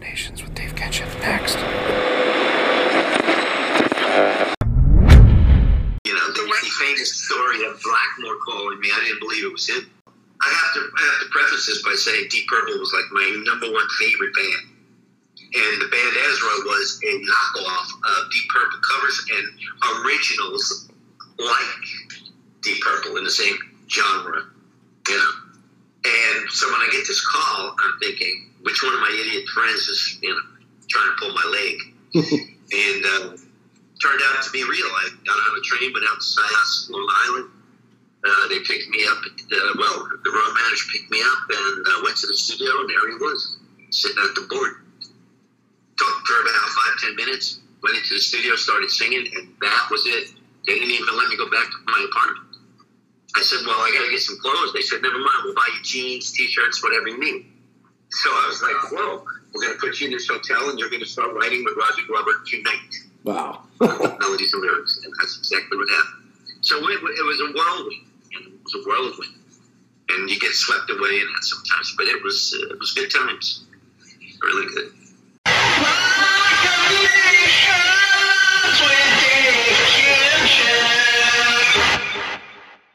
Nations with Dave Kenshin next. You know, the, the famous story of Blackmore calling me. I didn't believe it was him. I have to I have to preface this by saying Deep Purple was like my number one favorite band. And the band Ezra was a knockoff of Deep Purple covers and originals like Deep Purple in the same genre. You know. And so when I get this call, I'm thinking, which one of my idiot friends is, you know, trying to pull my leg? and uh, turned out to be real. I got on a train, went out to Syosset, Long Island. Uh, they picked me up. Uh, well, the road manager picked me up and uh, went to the studio, and there he was, sitting at the board. Talked for about five, ten minutes. Went into the studio, started singing, and that was it. They didn't even let me go back to my apartment. I said, "Well, I got to get some clothes." They said, "Never mind. We'll buy jeans, t-shirts, whatever you need." So I was like, "Whoa, we're going to put you in this hotel, and you're going to start writing with Roger Glover tonight." Wow. melodies and lyrics, and that's exactly what happened. So it, it was a whirlwind, and it was a whirlwind, and you get swept away in that sometimes. But it was uh, it was good times, really good.